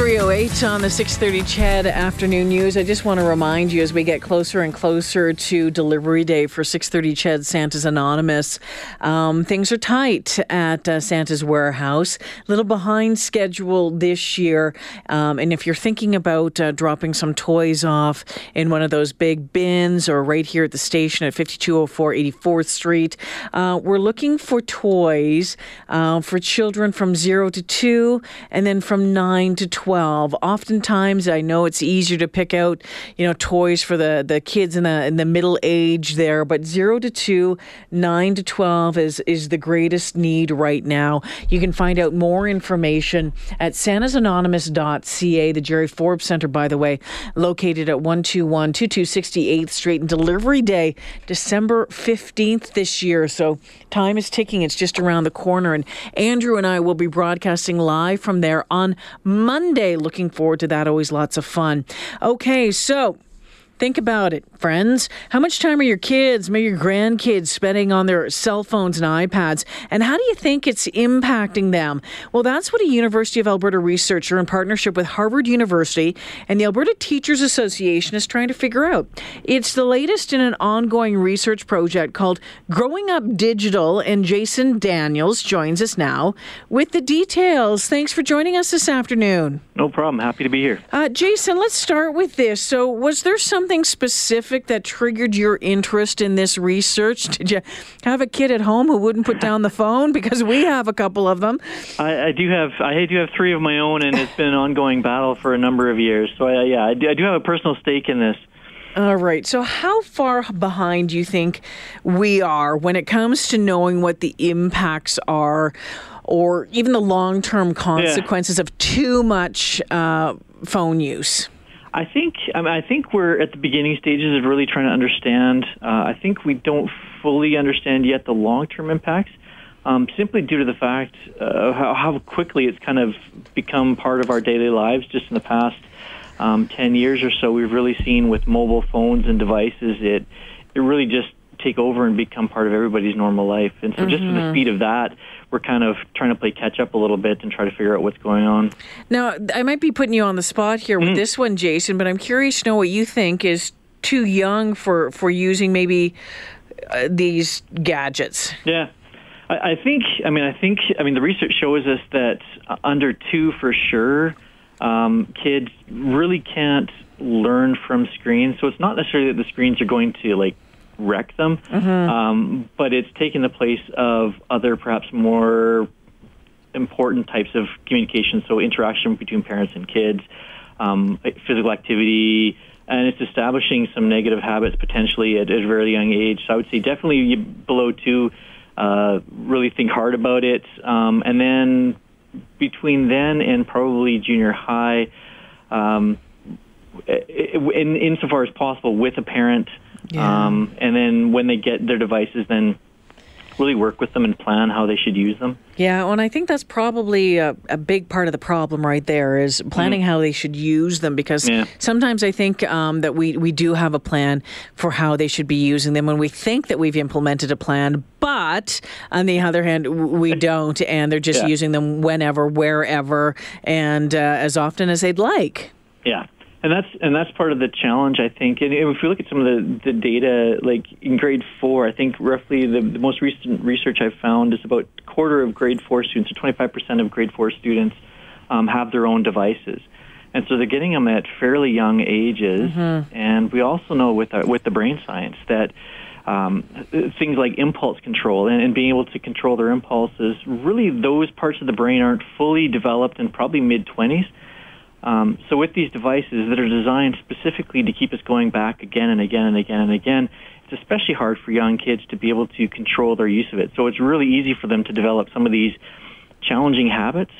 308 on the 6:30 CHED afternoon news. I just want to remind you as we get closer and closer to delivery day for 6:30 CHED Santa's Anonymous, um, things are tight at uh, Santa's warehouse. A little behind schedule this year, um, and if you're thinking about uh, dropping some toys off in one of those big bins or right here at the station at 5204 84th Street, uh, we're looking for toys uh, for children from zero to two, and then from nine to 12. 12. Oftentimes, I know it's easier to pick out, you know, toys for the, the kids in the in the middle age there, but 0 to 2, 9 to 12 is is the greatest need right now. You can find out more information at santasanonymous.ca, the Jerry Forbes Center, by the way, located at 121 2268th Street, and delivery day, December 15th this year. So time is ticking. It's just around the corner. And Andrew and I will be broadcasting live from there on Monday Monday. Looking forward to that. Always lots of fun. Okay, so Think about it, friends. How much time are your kids, maybe your grandkids, spending on their cell phones and iPads? And how do you think it's impacting them? Well, that's what a University of Alberta researcher in partnership with Harvard University and the Alberta Teachers Association is trying to figure out. It's the latest in an ongoing research project called Growing Up Digital, and Jason Daniels joins us now with the details. Thanks for joining us this afternoon. No problem. Happy to be here. Uh, Jason, let's start with this. So, was there something specific that triggered your interest in this research? Did you have a kid at home who wouldn't put down the phone? Because we have a couple of them. I, I do have. I do have three of my own, and it's been an ongoing battle for a number of years. So, I, yeah, I do, I do have a personal stake in this. All right. So, how far behind do you think we are when it comes to knowing what the impacts are, or even the long term consequences yeah. of too much uh, phone use? I think I, mean, I think we're at the beginning stages of really trying to understand. Uh, I think we don't fully understand yet the long-term impacts, um, simply due to the fact uh, how, how, quickly it's kind of become part of our daily lives. Just in the past um, ten years or so, we've really seen with mobile phones and devices it it really just take over and become part of everybody's normal life. And so, mm-hmm. just with the speed of that, we're kind of trying to play catch up a little bit and try to figure out what's going on. Now, I might be putting you on the spot here with mm-hmm. this one, Jason, but I'm curious to know what you think is too young for for using maybe uh, these gadgets. Yeah. I, I think. I mean, I think. I mean, the research shows us that under two, for sure, um, kids really can't learn from screens. So it's not necessarily that the screens are going to like wreck them, mm-hmm. um, but it's taken the place of other perhaps more important types of communication. So interaction between parents and kids, um, physical activity, and it's establishing some negative habits potentially at, at a very young age. So I would say definitely below two, uh, really think hard about it, um, and then between then and probably junior high. Um, in insofar as possible with a parent yeah. Um, and then when they get their devices, then really work with them and plan how they should use them. Yeah, well, and I think that's probably a, a big part of the problem right there is planning mm-hmm. how they should use them because yeah. sometimes I think um, that we, we do have a plan for how they should be using them when we think that we've implemented a plan, but on the other hand, we don't, and they're just yeah. using them whenever, wherever, and uh, as often as they'd like. Yeah and that's and that's part of the challenge, I think. And if we look at some of the, the data, like in grade four, I think roughly the, the most recent research I've found is about a quarter of grade four students, or 25% of grade four students, um, have their own devices. And so they're getting them at fairly young ages. Mm-hmm. And we also know with our, with the brain science that um, things like impulse control and, and being able to control their impulses, really those parts of the brain aren't fully developed in probably mid 20s. Um, so with these devices that are designed specifically to keep us going back again and again and again and again, it's especially hard for young kids to be able to control their use of it. So it's really easy for them to develop some of these challenging habits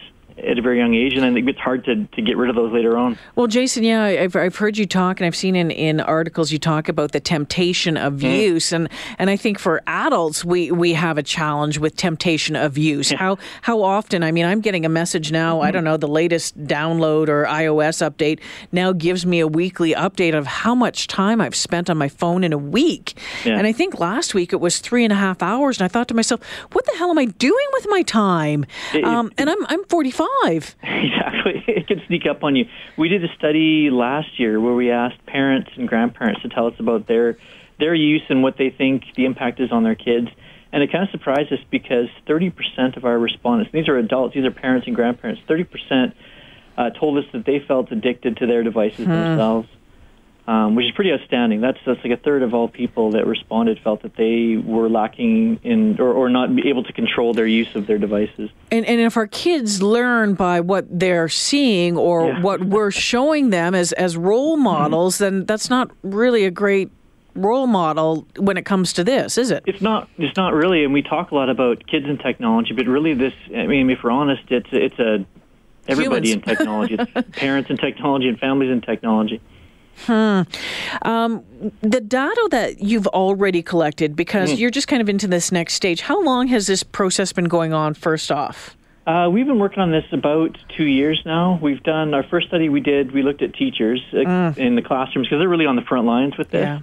at a very young age, and then it gets hard to, to get rid of those later on. Well, Jason, yeah, I've, I've heard you talk, and I've seen in, in articles you talk about the temptation of mm. use, and, and I think for adults we, we have a challenge with temptation of use. Yeah. How how often? I mean, I'm getting a message now. Mm-hmm. I don't know the latest download or iOS update now gives me a weekly update of how much time I've spent on my phone in a week, yeah. and I think last week it was three and a half hours, and I thought to myself, what the hell am I doing with my time? It, um, and I'm I'm 45. Exactly, it can sneak up on you. We did a study last year where we asked parents and grandparents to tell us about their their use and what they think the impact is on their kids. And it kind of surprised us because 30% of our respondents, these are adults, these are parents and grandparents, 30% uh, told us that they felt addicted to their devices hmm. themselves um, which is pretty outstanding. That's that's like a third of all people that responded felt that they were lacking in or, or not able to control their use of their devices. And and if our kids learn by what they're seeing or yeah. what we're showing them as as role mm-hmm. models, mm-hmm. then that's not really a great role model when it comes to this, is it? It's not. It's not really. And we talk a lot about kids and technology, but really, this. I mean, if we're honest, it's it's a everybody Humans. in technology. Parents in technology and families in technology. Hmm. Um, the data that you've already collected, because mm. you're just kind of into this next stage, how long has this process been going on, first off? Uh, we've been working on this about two years now. We've done our first study we did, we looked at teachers uh, mm. in the classrooms because they're really on the front lines with this. Yeah.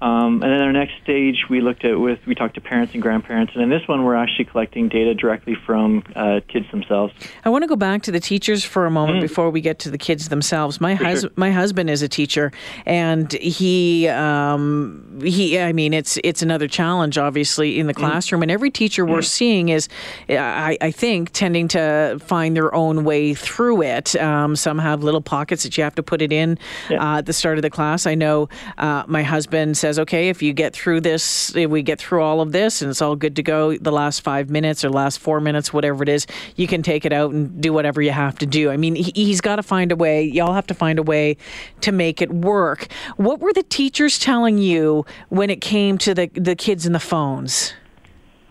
Um, and then our next stage, we looked at with we talked to parents and grandparents, and in this one, we're actually collecting data directly from uh, kids themselves. I want to go back to the teachers for a moment mm. before we get to the kids themselves. My hus- sure. my husband is a teacher, and he um, he I mean it's it's another challenge, obviously, in the mm. classroom. Mm. And every teacher mm. we're seeing is, I, I, think, tending to find their own way through it. Um, some have little pockets that you have to put it in yeah. uh, at the start of the class. I know uh, my husband says, okay, if you get through this, if we get through all of this and it's all good to go, the last five minutes or last four minutes, whatever it is, you can take it out and do whatever you have to do. I mean, he, has got to find a way. Y'all have to find a way to make it work. What were the teachers telling you when it came to the, the kids and the phones?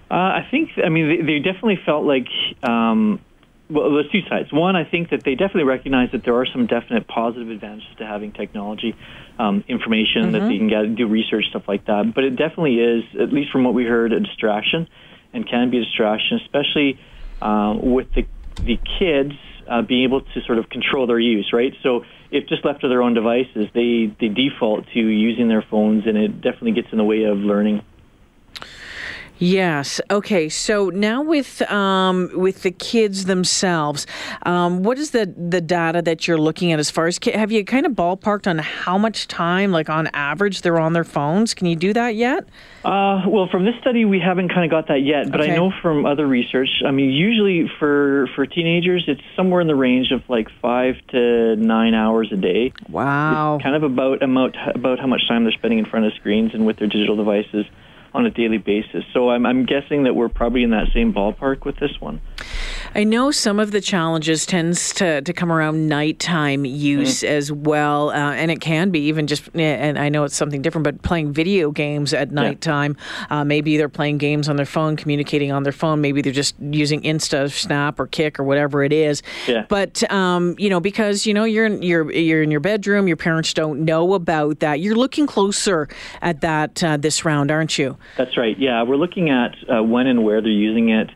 Uh, I think, I mean, they, they definitely felt like, um, well, there's two sides. One, I think that they definitely recognize that there are some definite positive advantages to having technology um, information mm-hmm. that they can get, do research, stuff like that. But it definitely is, at least from what we heard, a distraction and can be a distraction, especially uh, with the, the kids uh, being able to sort of control their use, right? So if just left to their own devices, they, they default to using their phones, and it definitely gets in the way of learning. Yes. Okay. So now with um, with the kids themselves, um, what is the the data that you're looking at as far as have you kind of ballparked on how much time, like on average, they're on their phones? Can you do that yet? Uh, well, from this study, we haven't kind of got that yet, but okay. I know from other research. I mean, usually for for teenagers, it's somewhere in the range of like five to nine hours a day. Wow. It's kind of about about about how much time they're spending in front of screens and with their digital devices on a daily basis. So I'm, I'm guessing that we're probably in that same ballpark with this one. I know some of the challenges tends to, to come around nighttime use mm-hmm. as well, uh, and it can be even just. And I know it's something different, but playing video games at nighttime. Yeah. Uh, maybe they're playing games on their phone, communicating on their phone. Maybe they're just using Insta, Snap, or Kik, or whatever it is. Yeah. But um, you know, because you know you're in, you're you're in your bedroom, your parents don't know about that. You're looking closer at that uh, this round, aren't you? That's right. Yeah, we're looking at uh, when and where they're using it.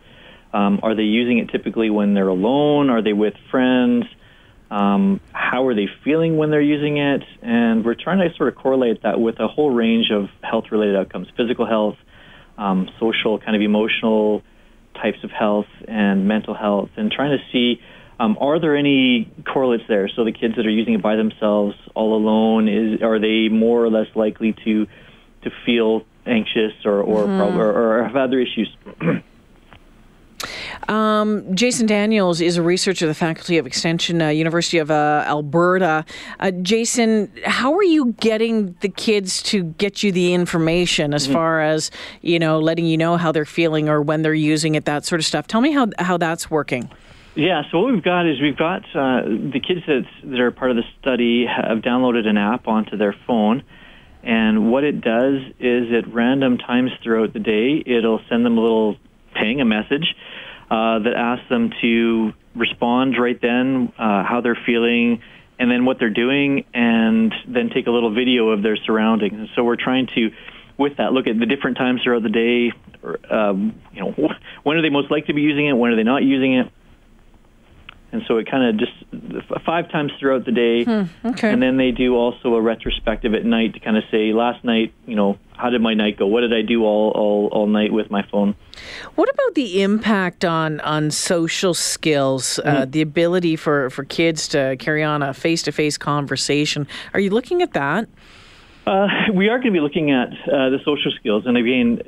Um, are they using it typically when they're alone? Are they with friends? Um, how are they feeling when they're using it? And we're trying to sort of correlate that with a whole range of health-related outcomes: physical health, um, social, kind of emotional types of health, and mental health, and trying to see. Um, are there any correlates there? So the kids that are using it by themselves, all alone, is are they more or less likely to to feel anxious or or, mm-hmm. or, or have other issues. Um, Jason Daniels is a researcher at the Faculty of Extension, uh, University of uh, Alberta. Uh, Jason, how are you getting the kids to get you the information as mm-hmm. far as you know, letting you know how they're feeling or when they're using it, that sort of stuff? Tell me how how that's working. Yeah, so what we've got is we've got uh, the kids that, that are part of the study have downloaded an app onto their phone and what it does is at random times throughout the day, it'll send them a little ping, a message uh, that asks them to respond right then, uh, how they're feeling, and then what they're doing, and then take a little video of their surroundings. And so we're trying to, with that, look at the different times throughout the day. Or, um, you know, when are they most likely to be using it? When are they not using it? And so it kind of just five times throughout the day. Hmm, okay. And then they do also a retrospective at night to kind of say, last night, you know, how did my night go? What did I do all, all, all night with my phone? What about the impact on, on social skills, mm-hmm. uh, the ability for, for kids to carry on a face to face conversation? Are you looking at that? Uh, we are going to be looking at uh, the social skills, and again,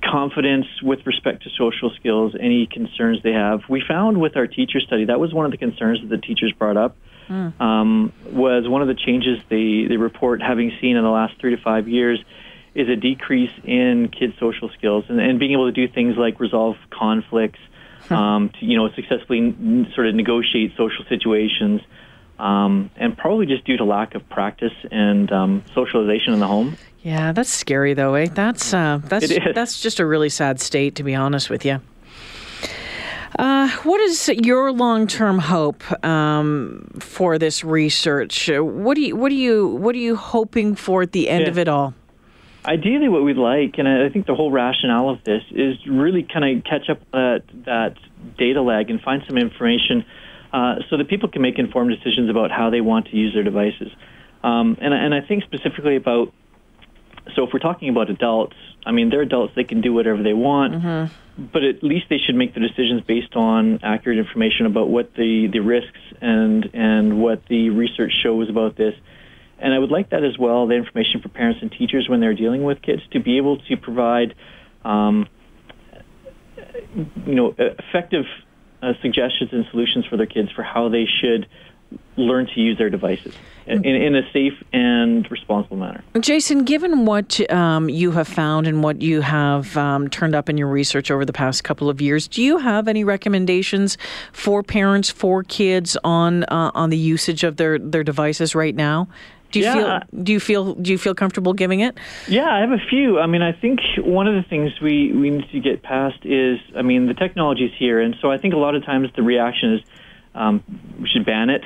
confidence with respect to social skills, any concerns they have. We found with our teacher study that was one of the concerns that the teachers brought up. Mm. Um, was one of the changes they, they report having seen in the last three to five years is a decrease in kids' social skills and, and being able to do things like resolve conflicts, hmm. um, to you know successfully n- sort of negotiate social situations, um, and probably just due to lack of practice and um, socialization in the home. Yeah, that's scary though, eh? That's uh, that's that's just a really sad state, to be honest with you. Uh, what is your long-term hope um, for this research? What do you what do you what are you hoping for at the end yeah. of it all? Ideally, what we'd like, and I think the whole rationale of this is really kind of catch up that that data lag and find some information uh, so that people can make informed decisions about how they want to use their devices. Um, and, and I think specifically about, so if we're talking about adults, I mean, they're adults, they can do whatever they want, mm-hmm. but at least they should make the decisions based on accurate information about what the, the risks and, and what the research shows about this. And I would like that as well, the information for parents and teachers when they're dealing with kids to be able to provide, um, you know, effective uh, suggestions and solutions for their kids for how they should learn to use their devices in, in a safe and responsible manner. Jason, given what um, you have found and what you have um, turned up in your research over the past couple of years, do you have any recommendations for parents, for kids on uh, on the usage of their, their devices right now? Do you yeah. feel do you feel do you feel comfortable giving it? Yeah, I have a few. I mean, I think one of the things we we need to get past is, I mean, the technology is here, and so I think a lot of times the reaction is um, we should ban it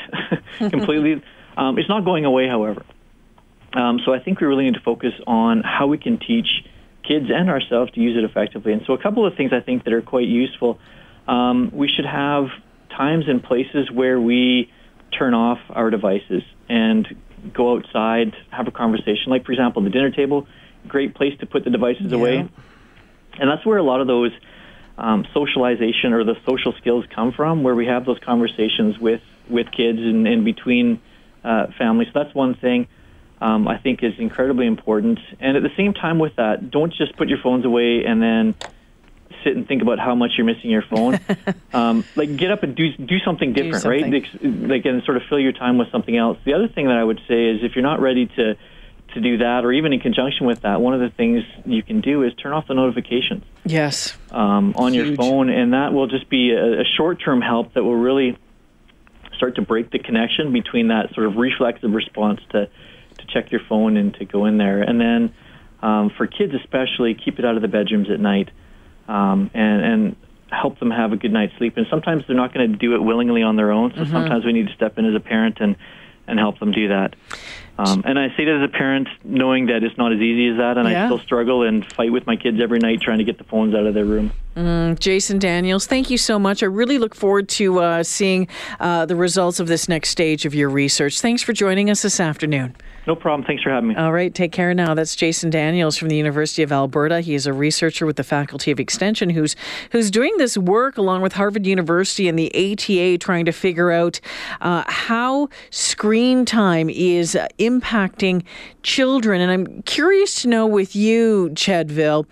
completely. um, it's not going away, however. Um, so I think we really need to focus on how we can teach kids and ourselves to use it effectively. And so a couple of things I think that are quite useful. Um, we should have times and places where we turn off our devices and go outside, have a conversation. Like, for example, the dinner table, great place to put the devices yeah. away. And that's where a lot of those um, socialization or the social skills come from, where we have those conversations with, with kids and, and between uh, families. So that's one thing um, I think is incredibly important. And at the same time with that, don't just put your phones away and then sit and think about how much you're missing your phone. um, like get up and do do something different, do something. right? Like and sort of fill your time with something else. The other thing that I would say is if you're not ready to to do that, or even in conjunction with that, one of the things you can do is turn off the notifications. Yes. Um, on Huge. your phone, and that will just be a, a short-term help that will really start to break the connection between that sort of reflexive response to to check your phone and to go in there, and then um, for kids especially, keep it out of the bedrooms at night um, and, and help them have a good night's sleep. And sometimes they're not going to do it willingly on their own. So mm-hmm. sometimes we need to step in as a parent and and help them do that. Um, and I say that as a parent, knowing that it's not as easy as that, and yeah. I still struggle and fight with my kids every night trying to get the phones out of their room. Mm, Jason Daniels, thank you so much. I really look forward to uh, seeing uh, the results of this next stage of your research. Thanks for joining us this afternoon. No problem. Thanks for having me. All right. Take care now. That's Jason Daniels from the University of Alberta. He is a researcher with the Faculty of Extension who's who's doing this work along with Harvard University and the ATA, trying to figure out uh, how screen time is impacting children. And I'm curious to know with you, Chedville.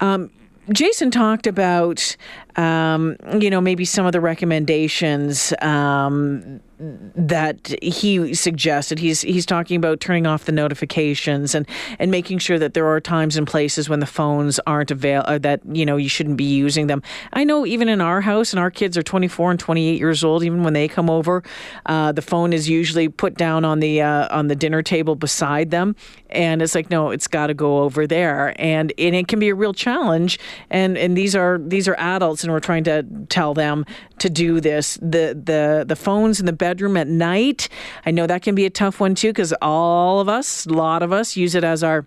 Um, Jason talked about, um, you know, maybe some of the recommendations um, that he suggested. He's he's talking about turning off the notifications and and making sure that there are times and places when the phones aren't avail uh, that you know you shouldn't be using them. I know even in our house, and our kids are 24 and 28 years old. Even when they come over, uh, the phone is usually put down on the uh, on the dinner table beside them, and it's like no, it's got to go over there, and and it can be a real challenge. And and these are these are adults and we're trying to tell them to do this. The the the phones in the bedroom at night. I know that can be a tough one too because all of us, a lot of us, use it as our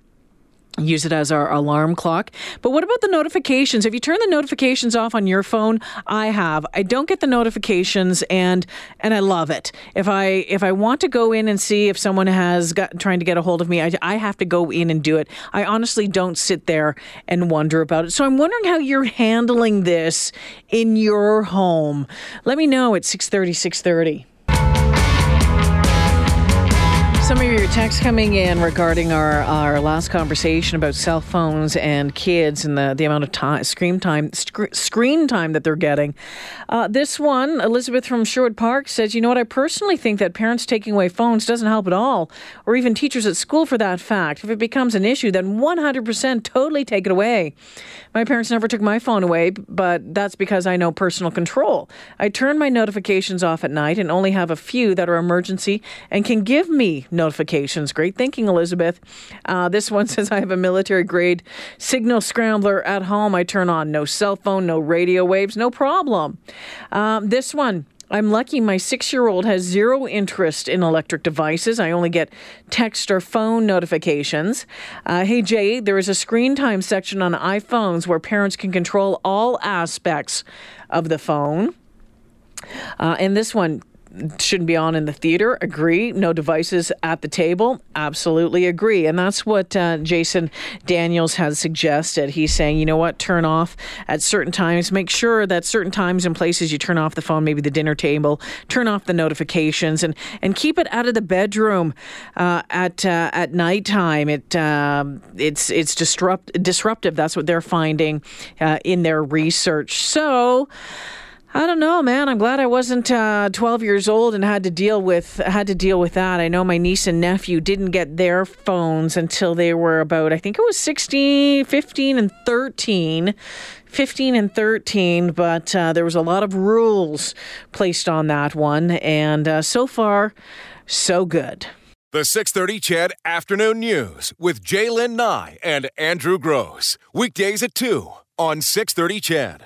use it as our alarm clock. But what about the notifications? Have you turned the notifications off on your phone? I have. I don't get the notifications and and I love it. If I if I want to go in and see if someone has got trying to get a hold of me, I, I have to go in and do it. I honestly don't sit there and wonder about it. So I'm wondering how you're handling this in your home. Let me know at 630 630. Some of your texts coming in regarding our, our last conversation about cell phones and kids and the, the amount of time screen time sc- screen time that they're getting. Uh, this one, Elizabeth from Sherwood Park says, "You know what? I personally think that parents taking away phones doesn't help at all, or even teachers at school for that fact. If it becomes an issue, then 100% totally take it away. My parents never took my phone away, but that's because I know personal control. I turn my notifications off at night and only have a few that are emergency and can give me." Notifications. Great thinking, Elizabeth. Uh, this one says I have a military grade signal scrambler at home. I turn on no cell phone, no radio waves, no problem. Um, this one. I'm lucky my six year old has zero interest in electric devices. I only get text or phone notifications. Uh, hey, Jay, there is a screen time section on iPhones where parents can control all aspects of the phone. Uh, and this one, shouldn't be on in the theater. Agree. No devices at the table. Absolutely agree. And that's what uh, Jason Daniels has suggested. He's saying, you know what, turn off at certain times. Make sure that certain times and places you turn off the phone, maybe the dinner table, turn off the notifications, and and keep it out of the bedroom uh, at uh, at nighttime. It um, it's it's disrupt disruptive. That's what they're finding uh, in their research. So. I don't know, man. I'm glad I wasn't uh, 12 years old and had to deal with had to deal with that. I know my niece and nephew didn't get their phones until they were about I think it was 16, 15 and 13. 15 and 13, but uh, there was a lot of rules placed on that one and uh, so far so good. The 630 CHED Afternoon News with J'lyn Nye and Andrew Grose. Weekdays at 2 on 630 CHED.